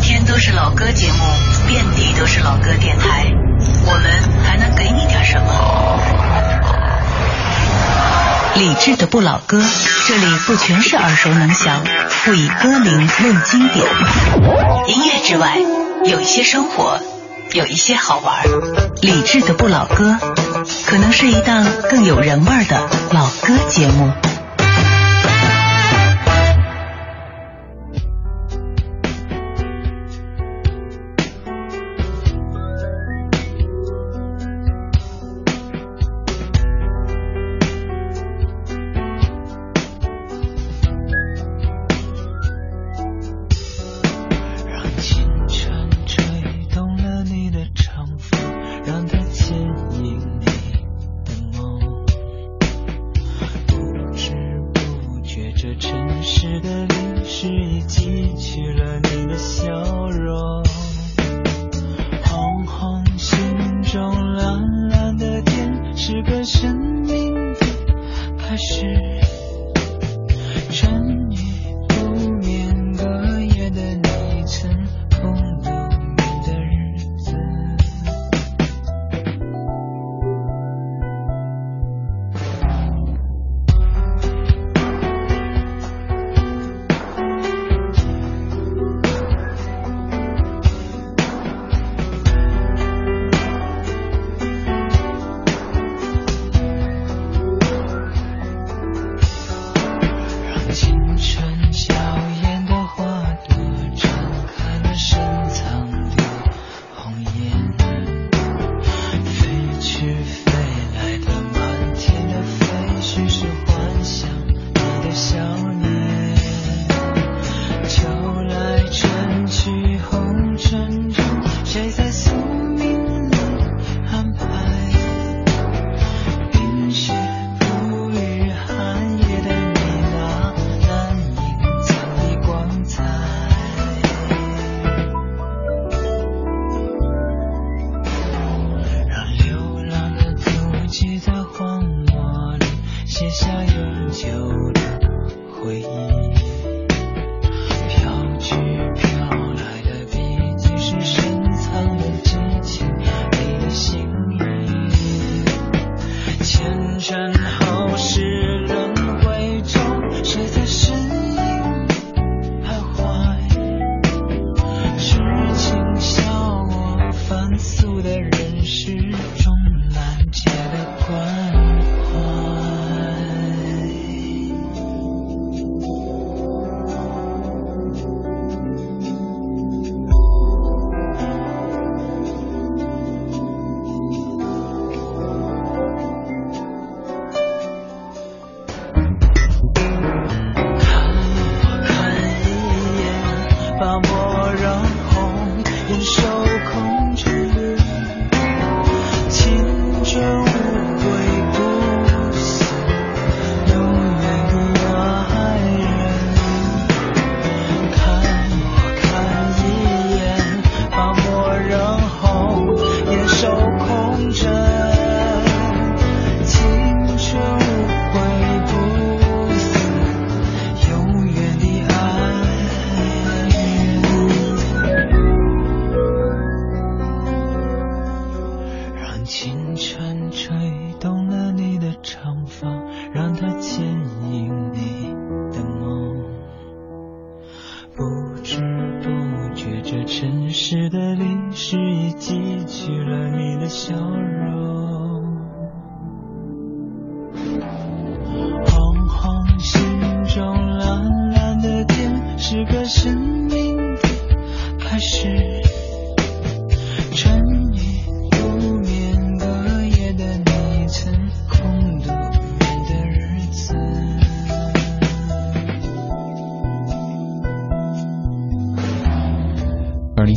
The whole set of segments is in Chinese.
天都是老歌节目，遍地都是老歌电台，我们还能给你点什么？理智的不老歌，这里不全是耳熟能详，不以歌名论经典。音乐之外，有一些生活，有一些好玩。理智的不老歌，可能是一档更有人味的老歌节目。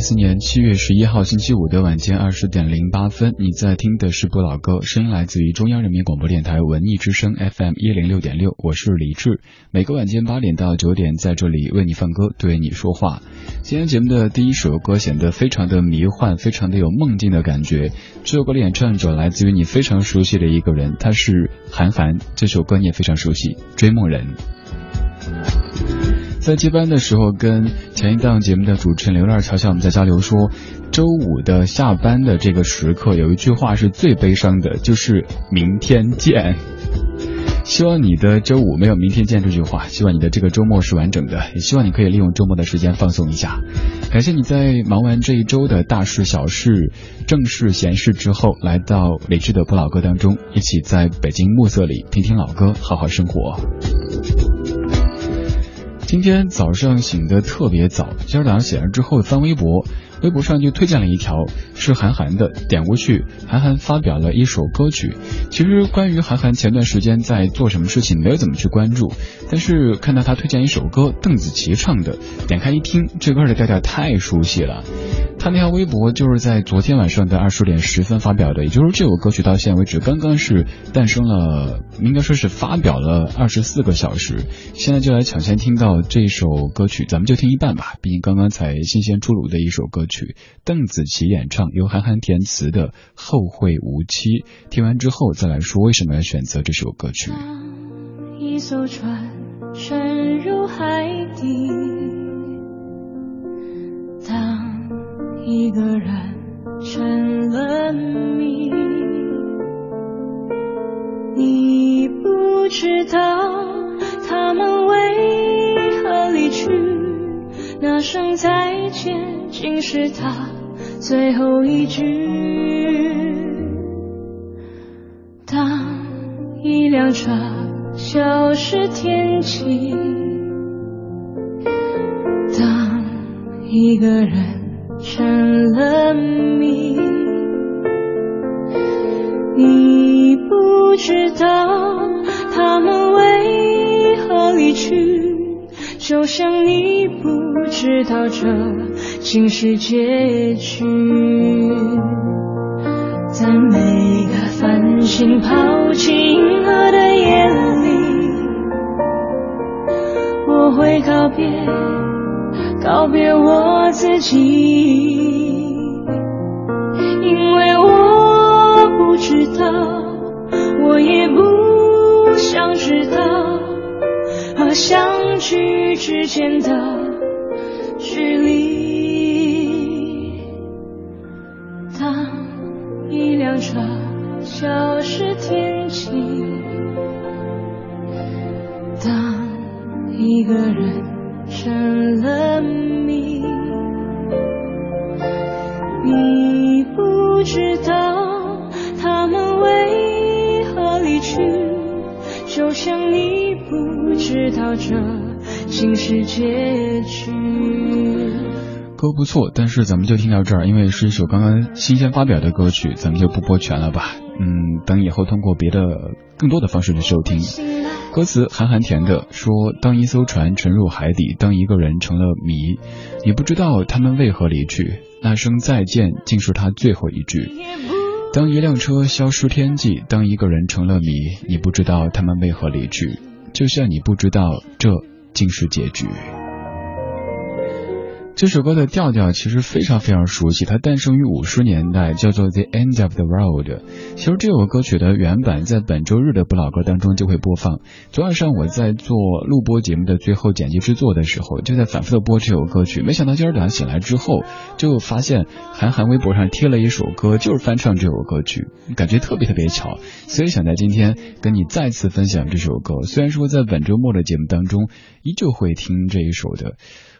四年七月十一号星期五的晚间二十点零八分，你在听的是不老歌，声音来自于中央人民广播电台文艺之声 FM 一零六点六，我是李志。每个晚间八点到九点，在这里为你放歌，对你说话。今天节目的第一首歌显得非常的迷幻，非常的有梦境的感觉。这首歌的演唱者来自于你非常熟悉的一个人，他是韩寒。这首歌你也非常熟悉，《追梦人》。在接班的时候，跟前一档节目的主持人刘乐乔乔我们在交流说，周五的下班的这个时刻，有一句话是最悲伤的，就是明天见。希望你的周五没有明天见这句话，希望你的这个周末是完整的，也希望你可以利用周末的时间放松一下。感谢你在忙完这一周的大事小事、正事闲事之后，来到理智的不老歌当中，一起在北京暮色里听听老歌，好好生活。今天早上醒得特别早，今儿早上醒来之后翻微博。微博上就推荐了一条是韩寒的，点过去，韩寒发表了一首歌曲。其实关于韩寒前段时间在做什么事情，没有怎么去关注，但是看到他推荐一首歌，邓紫棋唱的，点开一听，这歌的调调太熟悉了。他那条微博就是在昨天晚上的二十点十分发表的，也就是这首歌曲到现在为止刚刚是诞生了，应该说是发表了二十四个小时。现在就来抢先听到这首歌曲，咱们就听一半吧，毕竟刚刚才新鲜出炉的一首歌曲，邓紫棋演唱，由韩寒填词的《后会无期》。听完之后再来说为什么要选择这首歌曲。一艘船沉入海底，当。一个人成了谜，你不知道他们为何离去，那声再见竟是他最后一句。当一辆车消失天际，当一个人。成了谜，你不知道他们为何离去，就像你不知道这竟是结局。在每个繁星抛弃银河的夜里，我会告别。告别我自己，因为我不知道，我也不想知道，和相聚之间的距离。知道这竟是结局。歌不错，但是咱们就听到这儿，因为是一首刚刚新鲜发表的歌曲，咱们就不播全了吧。嗯，等以后通过别的更多的方式去收听。歌词韩寒填的，说当一艘船沉入海底，当一个人成了谜，你不知道他们为何离去，那声再见竟是他最后一句。当一辆车消失天际，当一个人成了谜，你不知道他们为何离去，就像你不知道这竟是结局。这首歌的调调其实非常非常熟悉，它诞生于五十年代，叫做《The End of the World》。其实这首歌曲的原版在本周日的不老歌当中就会播放。昨晚上我在做录播节目的最后剪辑制作的时候，就在反复的播这首歌曲。没想到今儿早上醒来之后，就发现韩寒微博上贴了一首歌，就是翻唱这首歌曲，感觉特别特别巧。所以想在今天跟你再次分享这首歌。虽然说在本周末的节目当中，依旧会听这一首的。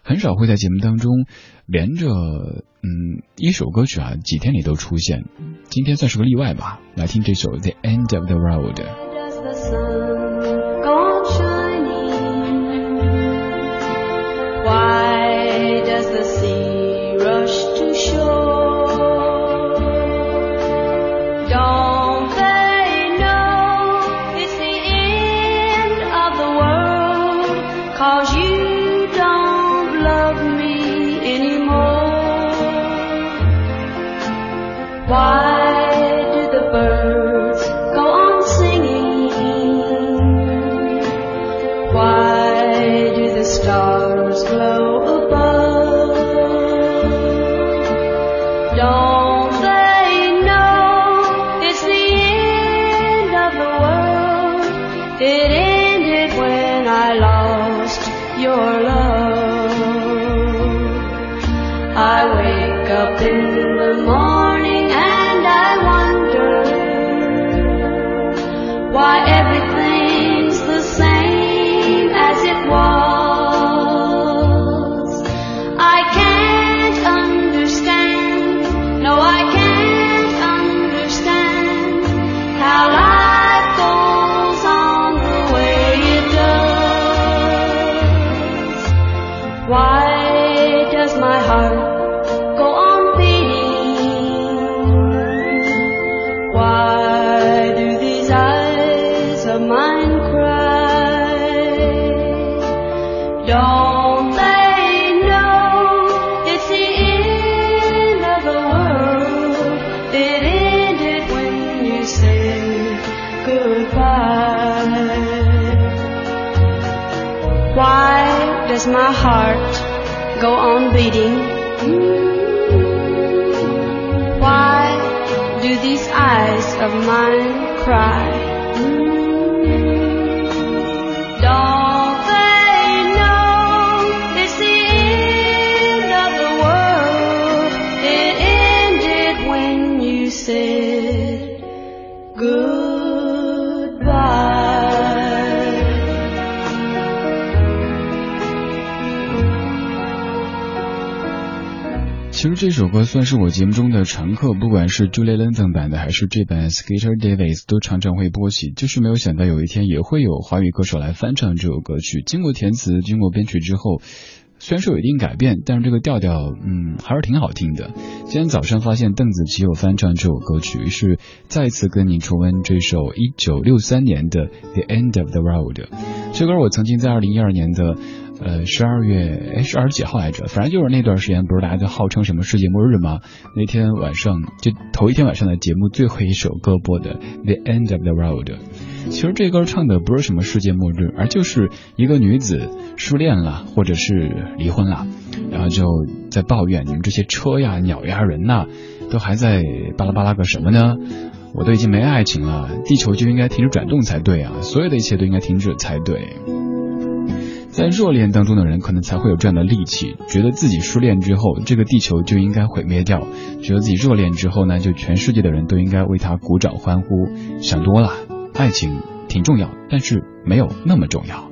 很少会在节目当中连着嗯一首歌曲啊几天里都出现，今天算是个例外吧。来听这首《The End of the Road》。of mine cry. 其实这首歌算是我节目中的常客，不管是 Julie London 版的还是这版 Skater Davis 都常常会播起。就是没有想到有一天也会有华语歌手来翻唱这首歌曲。经过填词、经过编曲之后，虽然说有一定改变，但是这个调调，嗯，还是挺好听的。今天早上发现邓紫棋有翻唱这首歌曲，于是再次跟您重温这首1963年的 The End of the World。这歌我曾经在2012年的。呃，十二月哎，是二十几号来着，反正就是那段时间，不是大家都号称什么世界末日吗？那天晚上就头一天晚上的节目最后一首歌播的《The End of the World》。其实这歌唱的不是什么世界末日，而就是一个女子失恋了，或者是离婚了，然后就在抱怨你们这些车呀、鸟呀、人呐，都还在巴拉巴拉个什么呢？我都已经没爱情了，地球就应该停止转动才对啊！所有的一切都应该停止才对。在热恋当中的人，可能才会有这样的戾气，觉得自己失恋之后，这个地球就应该毁灭掉；觉得自己热恋之后呢，就全世界的人都应该为他鼓掌欢呼。想多了，爱情挺重要，但是没有那么重要。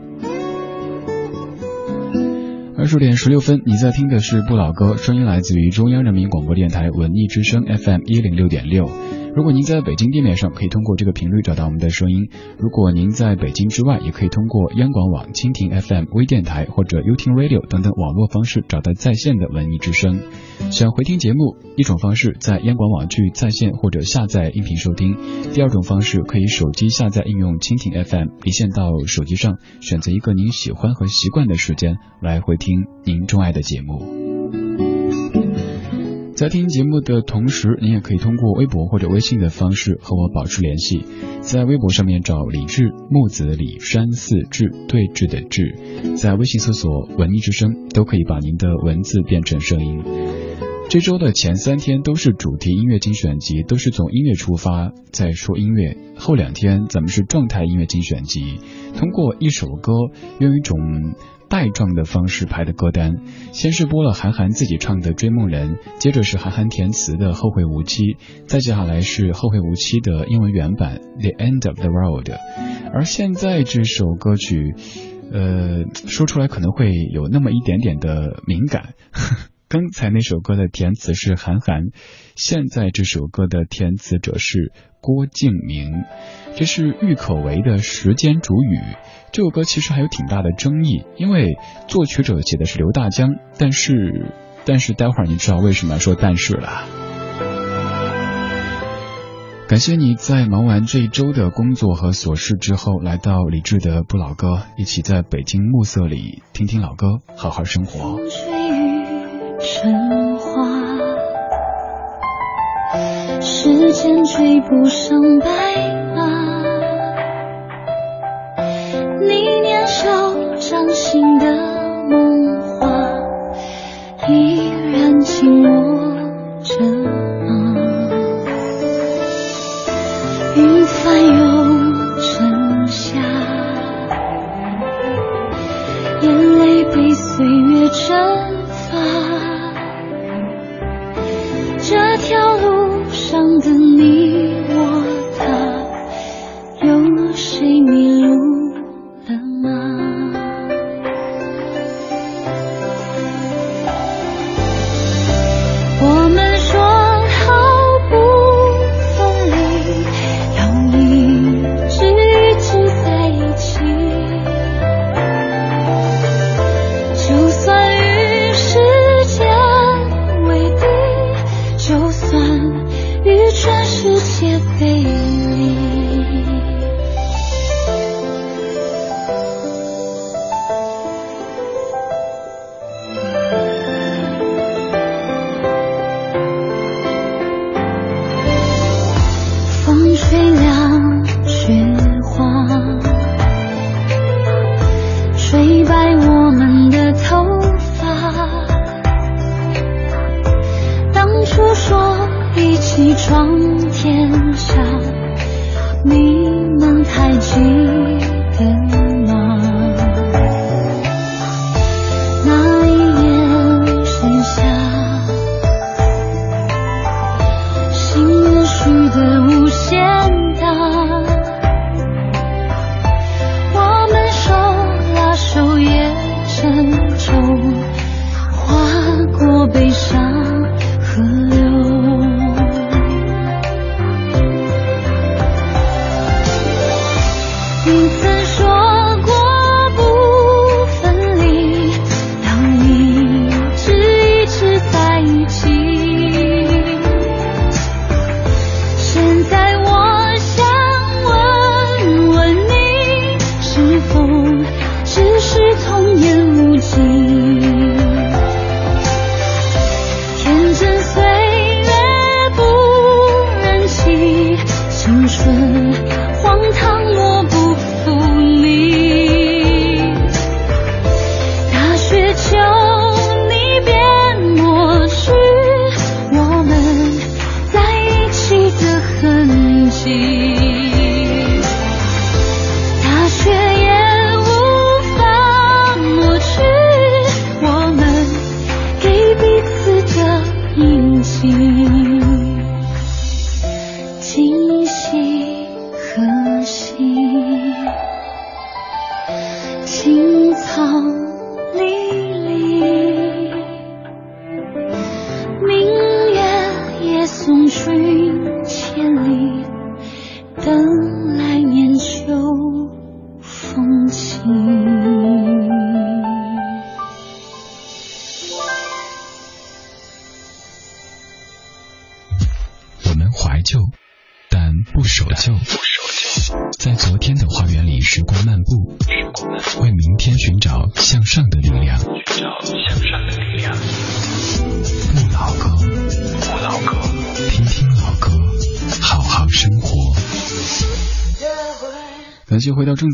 二十点十六分，你在听的是不老歌，声音来自于中央人民广播电台文艺之声 FM 一零六点六。如果您在北京地面上，可以通过这个频率找到我们的声音；如果您在北京之外，也可以通过央广网、蜻蜓 FM 微电台或者 YouTube Radio 等等网络方式找到在线的文艺之声。想回听节目，一种方式在央广网去在线或者下载音频收听；第二种方式可以手机下载应用蜻蜓 FM，离线到手机上，选择一个您喜欢和习惯的时间来回听您钟爱的节目。在听节目的同时，您也可以通过微博或者微信的方式和我保持联系。在微博上面找李志木子李山寺志对峙的志，在微信搜索文艺之声，都可以把您的文字变成声音。这周的前三天都是主题音乐精选集，都是从音乐出发再说音乐。后两天咱们是状态音乐精选集，通过一首歌用一种。带状的方式排的歌单，先是播了韩寒自己唱的《追梦人》，接着是韩寒填词的《后会无期》，再接下来是《后会无期》的英文原版《The End of the World》。而现在这首歌曲，呃，说出来可能会有那么一点点的敏感。刚才那首歌的填词是韩寒，现在这首歌的填词者是郭敬明，这是郁可唯的时间煮雨。这首歌其实还有挺大的争议，因为作曲者写的是刘大江，但是但是待会儿你知道为什么要说但是了。感谢你在忙完这一周的工作和琐事之后，来到李志的不老歌，一起在北京暮色里听听老歌，好好生活。时间追不上白马。你年少掌心的梦话，依然紧握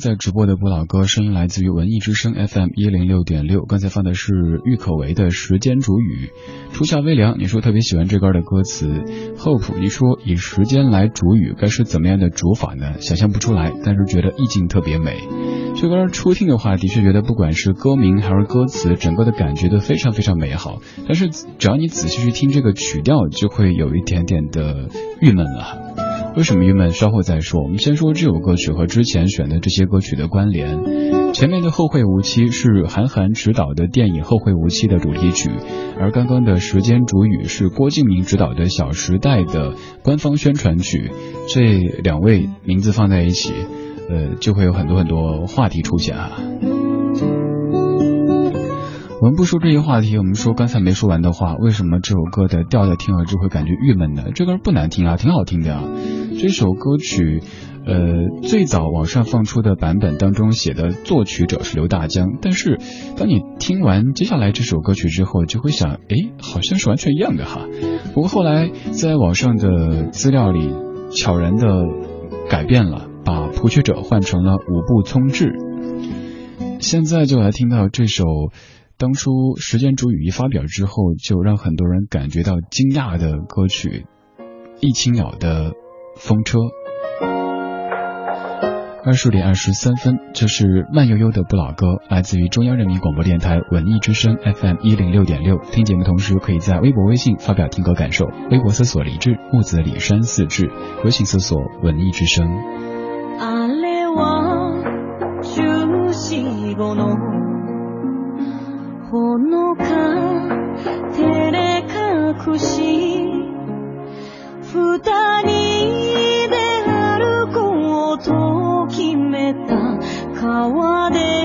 在直播的不老歌，声音来自于文艺之声 FM 一零六点六。刚才放的是郁可唯的《时间煮雨》。初夏微凉，你说特别喜欢这歌的歌词。Hope，你说以时间来煮雨，该是怎么样的煮法呢？想象不出来，但是觉得意境特别美。这歌初听的话，的确觉得不管是歌名还是歌词，整个的感觉都非常非常美好。但是只要你仔细去听这个曲调，就会有一点点的郁闷了。为什么郁闷？稍后再说。我们先说这首歌曲和之前选的这些歌曲的关联。前面的《后会无期》是韩寒执导的电影《后会无期》的主题曲，而刚刚的《时间煮雨》是郭敬明执导的《小时代》的官方宣传曲。这两位名字放在一起，呃，就会有很多很多话题出现啊。我们不说这些话题，我们说刚才没说完的话。为什么这首歌的调调听了之后会感觉郁闷呢？这歌不难听啊，挺好听的啊。这首歌曲，呃，最早网上放出的版本当中写的作曲者是刘大江，但是当你听完接下来这首歌曲之后，就会想，哎，好像是完全一样的哈。不过后来在网上的资料里悄然的改变了，把谱曲者换成了五步聪志。现在就来听到这首。当初《时间煮雨》一发表之后，就让很多人感觉到惊讶的歌曲《一青鸟的风车》。二十点二十三分，这是慢悠悠的不老歌，来自于中央人民广播电台文艺之声 FM 一零六点六。听节目同时，可以在微博、微信发表听歌感受。微博搜索“李志木子李山四志”，微信搜索“文艺之声”。ほのか照れ隠し二人で歩こうと決めた川で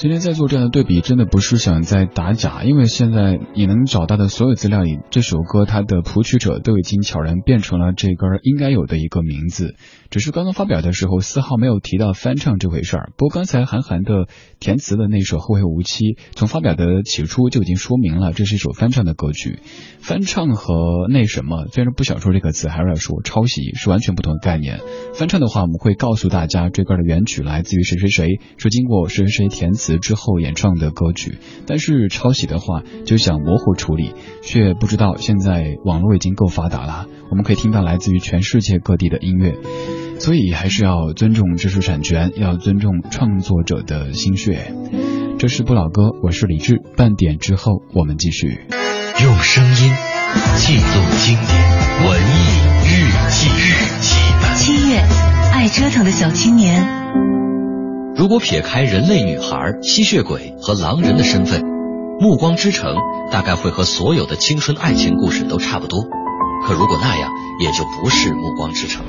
今天在做这样的对比，真的不是想在打假，因为现在你能找到的所有资料里，这首歌它的谱曲者都已经悄然变成了这歌应该有的一个名字。只是刚刚发表的时候，丝毫没有提到翻唱这回事儿。不过刚才韩寒的填词的那首《后会无期》，从发表的起初就已经说明了，这是一首翻唱的歌曲。翻唱和那什么，虽然不想说这个词，还是要说抄袭是完全不同的概念。翻唱的话，我们会告诉大家这歌的原曲来自于谁谁谁，是经过谁谁谁填词之后演唱的歌曲。但是抄袭的话，就想模糊处理，却不知道现在网络已经够发达了，我们可以听到来自于全世界各地的音乐。所以还是要尊重知识产权，要尊重创作者的心血。这是不老歌，我是李志。半点之后我们继续。用声音记录经典文艺日记。日记七月，爱折腾的小青年。如果撇开人类女孩、吸血鬼和狼人的身份，《暮光之城》大概会和所有的青春爱情故事都差不多。可如果那样，也就不是《暮光之城》。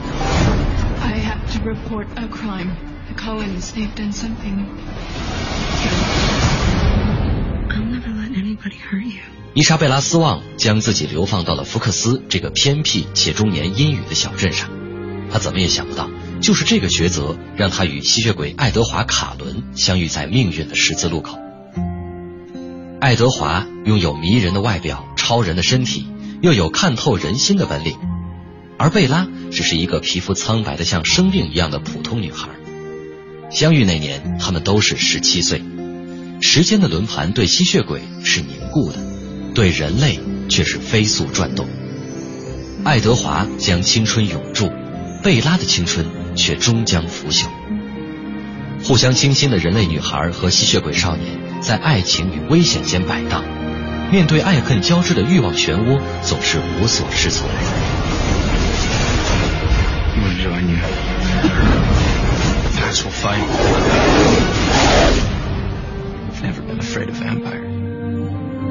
to report a crime. The Cohens, they've done something. I'll never let anybody hurt you. 伊莎贝拉·斯旺将自己流放到了福克斯这个偏僻且终年阴雨的小镇上。他怎么也想不到，就是这个抉择让他与吸血鬼爱德华·卡伦相遇在命运的十字路口。爱德华拥有迷人的外表、超人的身体，又有看透人心的本领。而贝拉只是一个皮肤苍白的像生病一样的普通女孩。相遇那年，他们都是十七岁。时间的轮盘对吸血鬼是凝固的，对人类却是飞速转动。爱德华将青春永驻，贝拉的青春却终将腐朽。互相倾心的人类女孩和吸血鬼少年，在爱情与危险间摆荡，面对爱恨交织的欲望漩涡，总是无所适从。我惹你了 That's. I've never been afraid of vampire.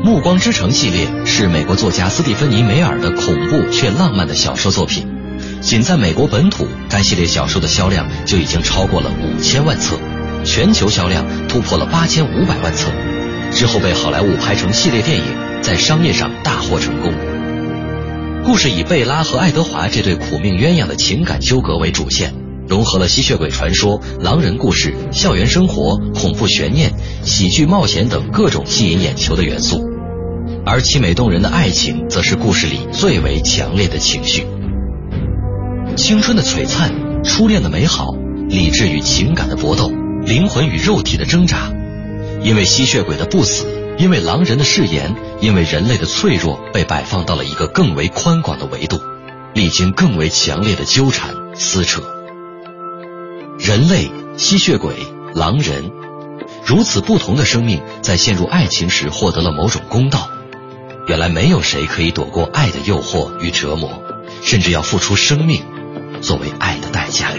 暮光之城系列是美国作家斯蒂芬妮·梅尔的恐怖却浪漫的小说作品，仅在美国本土，该系列小说的销量就已经超过了五千万册，全球销量突破了八千五百万册。之后被好莱坞拍成系列电影，在商业上大获成功。故事以贝拉和爱德华这对苦命鸳鸯的情感纠葛为主线，融合了吸血鬼传说、狼人故事、校园生活、恐怖悬念、喜剧冒险等各种吸引眼球的元素。而凄美动人的爱情，则是故事里最为强烈的情绪。青春的璀璨，初恋的美好，理智与情感的搏斗，灵魂与肉体的挣扎。因为吸血鬼的不死，因为狼人的誓言，因为人类的脆弱，被摆放到了一个更为宽广的维度，历经更为强烈的纠缠撕扯。人类、吸血鬼、狼人，如此不同的生命，在陷入爱情时获得了某种公道。原来没有谁可以躲过爱的诱惑与折磨，甚至要付出生命作为爱的代价。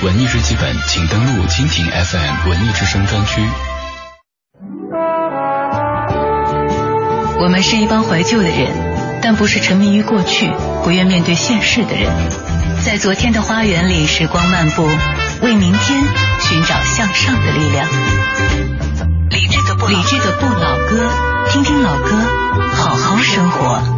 文艺日记本，请登录蜻蜓 FM 文艺之声专区。我们是一帮怀旧的人，但不是沉迷于过去、不愿面对现实的人。在昨天的花园里，时光漫步，为明天寻找向上的力量。理智的不理智的不老歌，听听老歌，好好生活。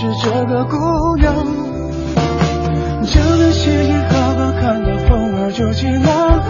是这个姑娘，江南细雨，河畔看到风儿就起浪。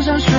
山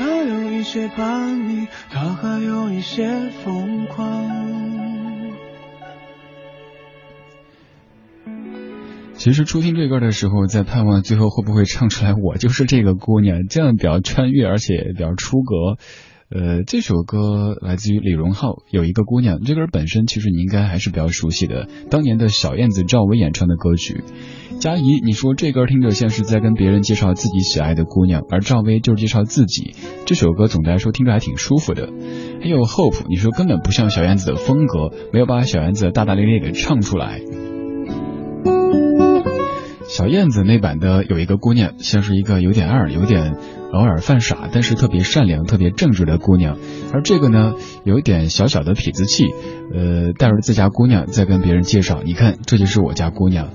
还，有一些叛逆，他还有一些疯狂。其实初听这歌的时候，在盼望最后会不会唱出来“我就是这个姑娘”，这样比较穿越，而且比较出格。呃，这首歌来自于李荣浩，有一个姑娘。这歌本身其实你应该还是比较熟悉的，当年的小燕子赵薇演唱的歌曲。佳怡，你说这歌听着像是在跟别人介绍自己喜爱的姑娘，而赵薇就是介绍自己。这首歌总的来说听着还挺舒服的。还有 Hope，你说根本不像小燕子的风格，没有把小燕子大大咧咧给唱出来。小燕子那版的有一个姑娘，像是一个有点二、有点偶尔犯傻，但是特别善良、特别正直的姑娘。而这个呢，有一点小小的痞子气，呃，带着自家姑娘在跟别人介绍，你看，这就是我家姑娘。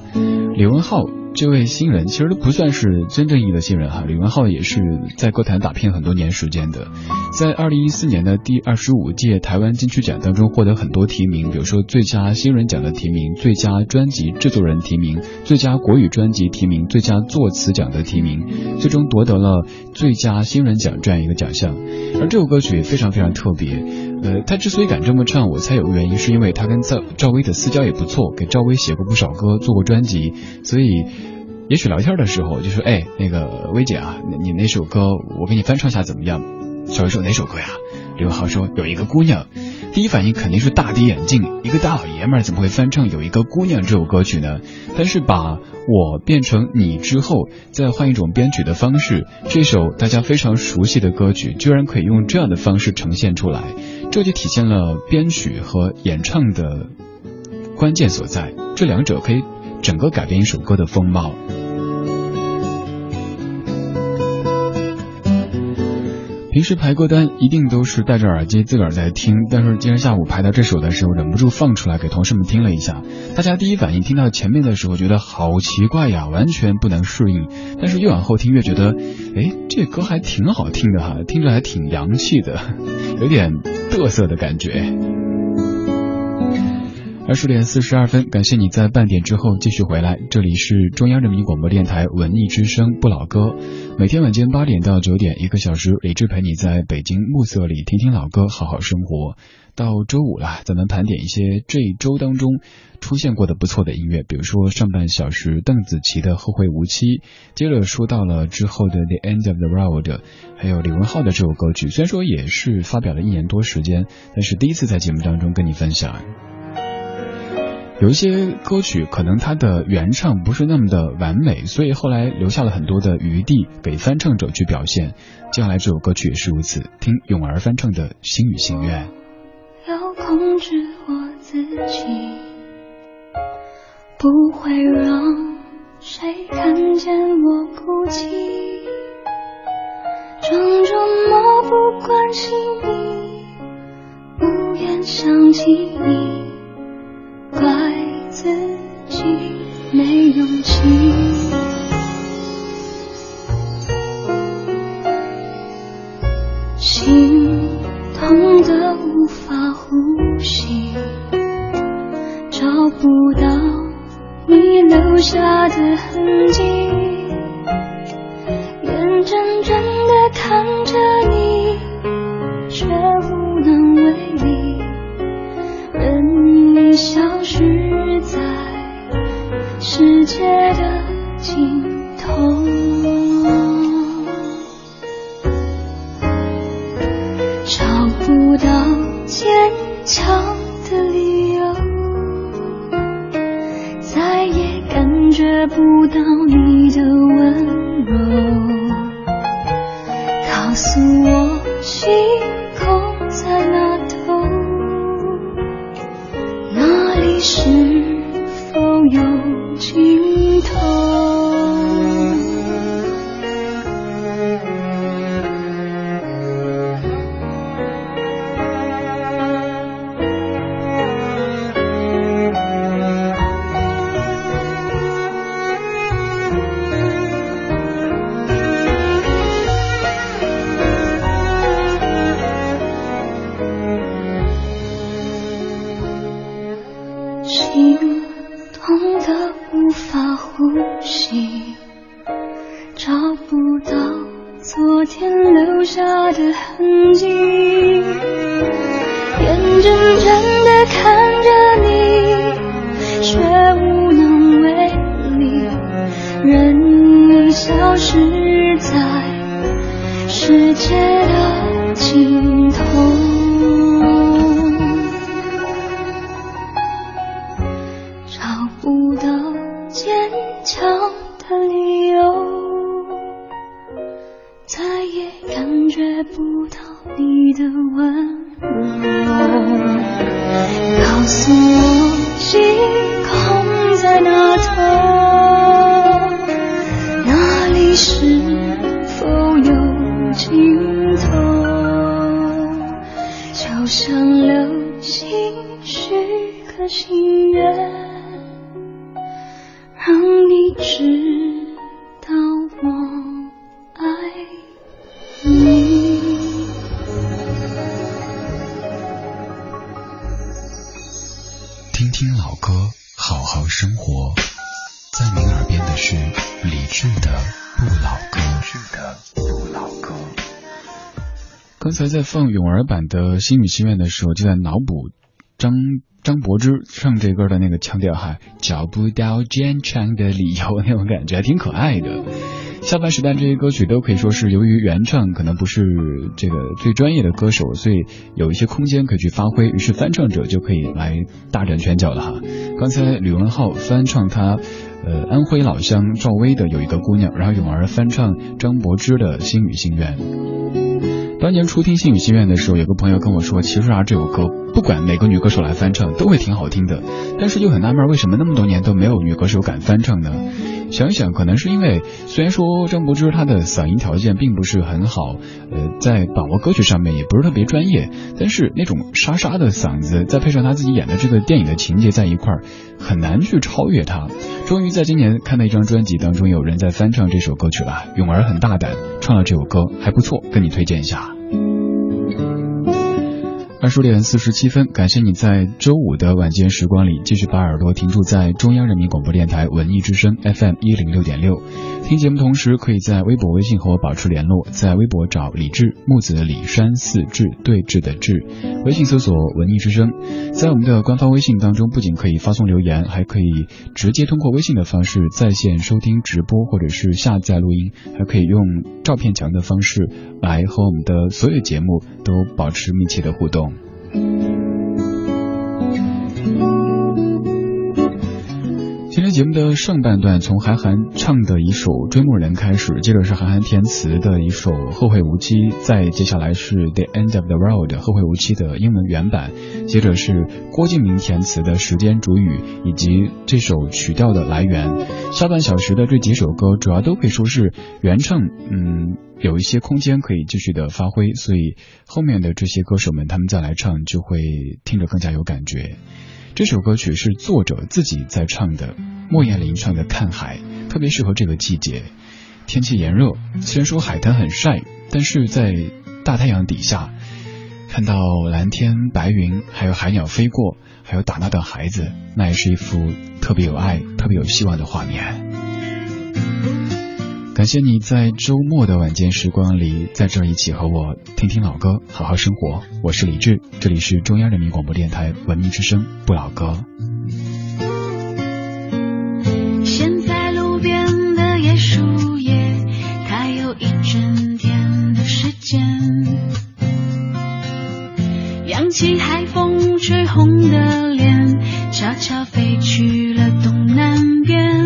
李文浩这位新人其实都不算是真正意义的新人哈，李文浩也是在歌坛打拼很多年时间的，在二零一四年的第二十五届台湾金曲奖当中获得很多提名，比如说最佳新人奖的提名、最佳专辑制作人提名、最佳国语专辑提名、最佳作词奖的提名，最终夺得了最佳新人奖这样一个奖项。而这首歌曲非常非常特别，呃，他之所以敢这么唱，我猜有个原因是因为他跟赵赵薇的私交也不错，给赵薇写过不少歌，做过专辑，所以。也许聊天的时候就说，哎，那个薇姐啊，你那首歌我给你翻唱下怎么样？小薇说哪首歌呀？刘浩说有一个姑娘，第一反应肯定是大跌眼镜，一个大老爷们儿怎么会翻唱有一个姑娘这首歌曲呢？但是把我变成你之后，再换一种编曲的方式，这首大家非常熟悉的歌曲，居然可以用这样的方式呈现出来，这就体现了编曲和演唱的关键所在，这两者可以。整个改变一首歌的风貌。平时排歌单一定都是戴着耳机自个儿在听，但是今天下午排到这首的时候，忍不住放出来给同事们听了一下。大家第一反应听到前面的时候，觉得好奇怪呀，完全不能适应。但是越往后听越觉得，哎，这歌还挺好听的哈，听着还挺洋气的，有点嘚瑟的感觉。二十点四十二分，感谢你在半点之后继续回来。这里是中央人民广播电台文艺之声不老歌，每天晚间八点到九点，一个小时，李志陪你在北京暮色里听听老歌，好好生活。到周五了，咱们盘点一些这一周当中出现过的不错的音乐，比如说上半小时邓紫棋的《后会无期》，接着说到了之后的《The End of the Road》，还有李文浩的这首歌曲，虽然说也是发表了一年多时间，但是第一次在节目当中跟你分享。有一些歌曲可能它的原唱不是那么的完美，所以后来留下了很多的余地给翻唱者去表现。接下来这首歌曲也是如此，听泳儿翻唱的《心语心愿》。要控制我自己，不会让谁看见我哭泣，装作漠不关心你，不愿想起你。下的痕迹，痕迹，泳儿版的《心语心愿》的时候，就在脑补张张柏芝唱这歌的那个腔调，哈，找不到坚强的理由，那种感觉还挺可爱的。下半时段这些歌曲都可以说是由于原唱可能不是这个最专业的歌手，所以有一些空间可以去发挥，于是翻唱者就可以来大展拳脚了哈。刚才吕文浩翻唱他呃安徽老乡赵薇的有一个姑娘，然后泳儿翻唱张柏芝的心语心愿。当年初听《星语心愿》的时候，有个朋友跟我说，其实啊这首歌不管哪个女歌手来翻唱都会挺好听的，但是又很纳闷为什么那么多年都没有女歌手敢翻唱呢？想一想，可能是因为虽然说张柏芝她的嗓音条件并不是很好，呃，在把握歌曲上面也不是特别专业，但是那种沙沙的嗓子，再配上她自己演的这个电影的情节在一块儿，很难去超越她。终于在今年看到一张专辑当中有人在翻唱这首歌曲了，咏儿很大胆唱了这首歌，还不错，跟你推荐一下。二十点四十七分，感谢你在周五的晚间时光里继续把耳朵停住在中央人民广播电台文艺之声 FM 一零六点六。听节目同时，可以在微博、微信和我保持联络。在微博找李志，木子李山四志对峙的志，微信搜索文艺之声。在我们的官方微信当中，不仅可以发送留言，还可以直接通过微信的方式在线收听直播，或者是下载录音，还可以用照片墙的方式来和我们的所有节目都保持密切的互动。今天节目的上半段从韩寒唱的一首《追梦人》开始，接着是韩寒填词的一首《后会无期》，再接下来是《The End of the World》后会无期的英文原版，接着是郭敬明填词的《时间煮雨》，以及这首曲调的来源。下半小时的这几首歌主要都可以说是原唱，嗯，有一些空间可以继续的发挥，所以后面的这些歌手们他们再来唱就会听着更加有感觉。这首歌曲是作者自己在唱的，莫艳玲唱的《看海》，特别适合这个季节。天气炎热，虽然说海滩很晒，但是在大太阳底下，看到蓝天白云，还有海鸟飞过，还有打闹的孩子，那也是一幅特别有爱、特别有希望的画面。感谢你在周末的晚间时光里，在这儿一起和我听听老歌，好好生活。我是李志，这里是中央人民广播电台文明之声不老歌。现在路边的椰树叶，它有一整天的时间，扬起海风吹红的脸，悄悄飞去了东南边。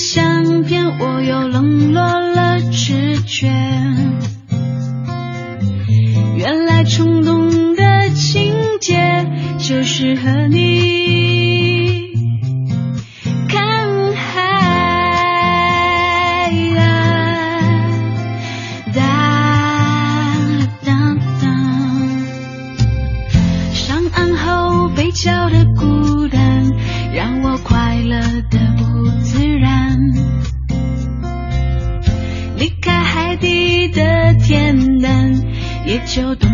相片，我又冷落了直觉。原来冲动的情节就是和你就懂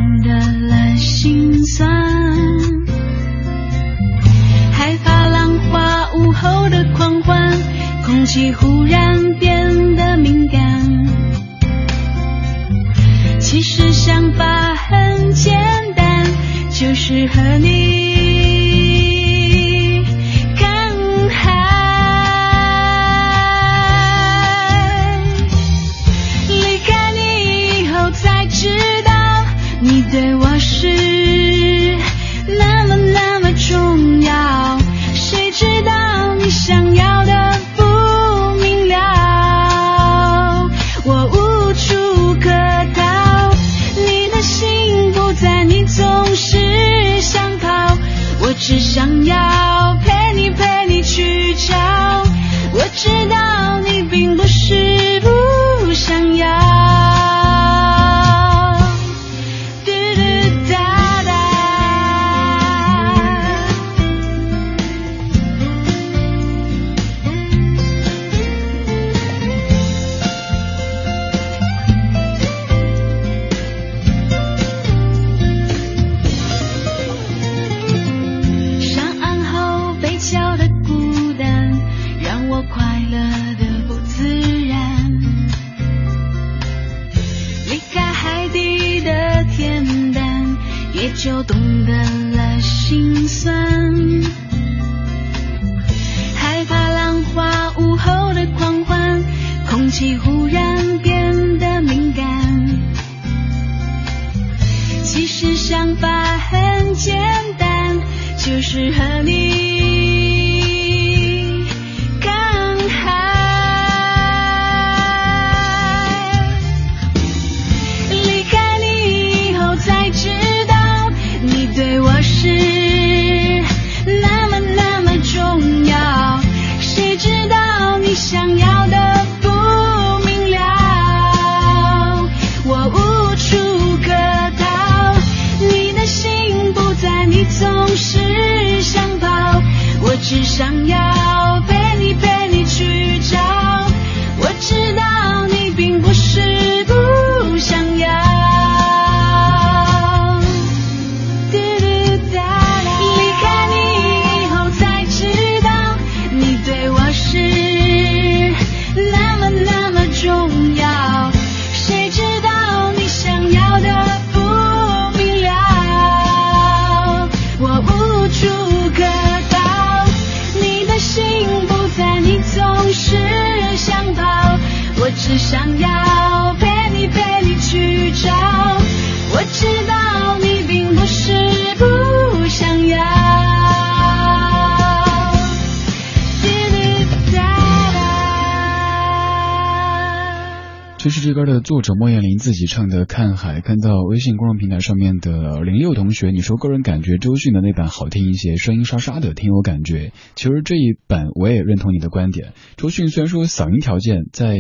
这是这歌的作者莫艳玲自己唱的《看海》，看到微信公众平台上面的零六同学，你说个人感觉周迅的那版好听一些，声音沙沙的，挺有感觉。其实这一版我也认同你的观点，周迅虽然说嗓音条件在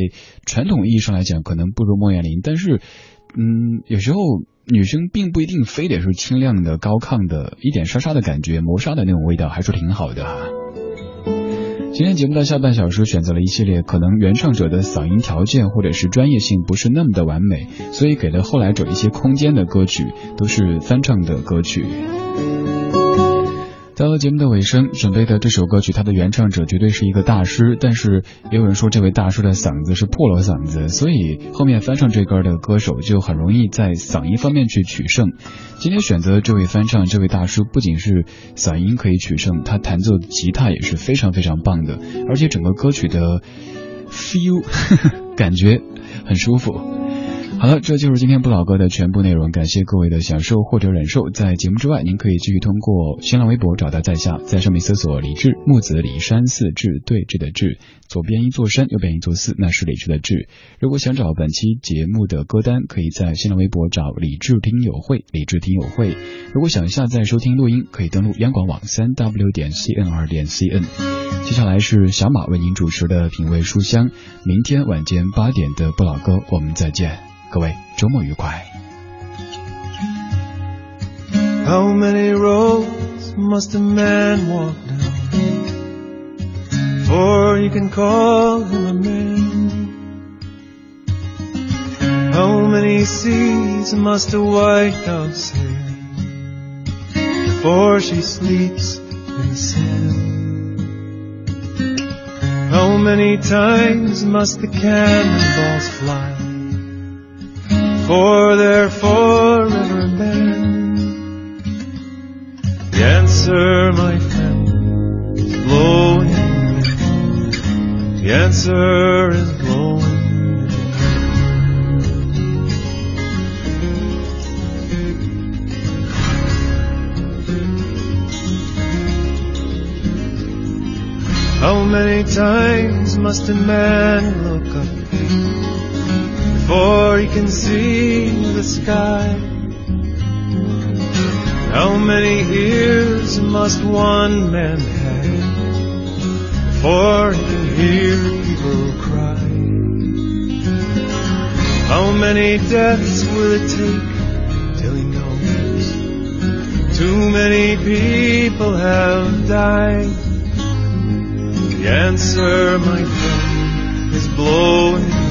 传统意义上来讲可能不如莫艳玲，但是，嗯，有时候女生并不一定非得是清亮的、高亢的，一点沙沙的感觉，磨砂的那种味道还是挺好的哈。今天节目的下半小时选择了一系列可能原唱者的嗓音条件或者是专业性不是那么的完美，所以给了后来者一些空间的歌曲，都是翻唱的歌曲。到了节目的尾声，准备的这首歌曲，它的原唱者绝对是一个大师，但是也有人说这位大师的嗓子是破锣嗓子，所以后面翻唱这歌的歌手就很容易在嗓音方面去取胜。今天选择这位翻唱这位大师，不仅是嗓音可以取胜，他弹奏的吉他也是非常非常棒的，而且整个歌曲的 feel 感觉很舒服。好了，这就是今天不老歌的全部内容。感谢各位的享受或者忍受。在节目之外，您可以继续通过新浪微博找到在下，在上面搜索李志木子李山寺志对峙的志，左边一座山，右边一座寺，那是李志的志。如果想找本期节目的歌单，可以在新浪微博找李志听友会，李志听友会。如果想下载收听录音，可以登录央广网三 w 点 cn 点 cn。接下来是小马为您主持的品味书香，明天晚间八点的不老歌，我们再见。各位周末愉快。How many roads must a man walk down before he can call him a man? How many seas must a white dove sail before she sleeps in the sand? How many times must the cannonballs fly? For their forever men. The answer, my friend, is blowing in the wind. The answer is blowing in the wind. How many times must a man look up before he can see the sky. How many ears must one man have before he can hear people cry? How many deaths will it take till he knows too many people have died? The answer, my friend, is blowing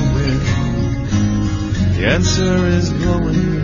the answer is blowing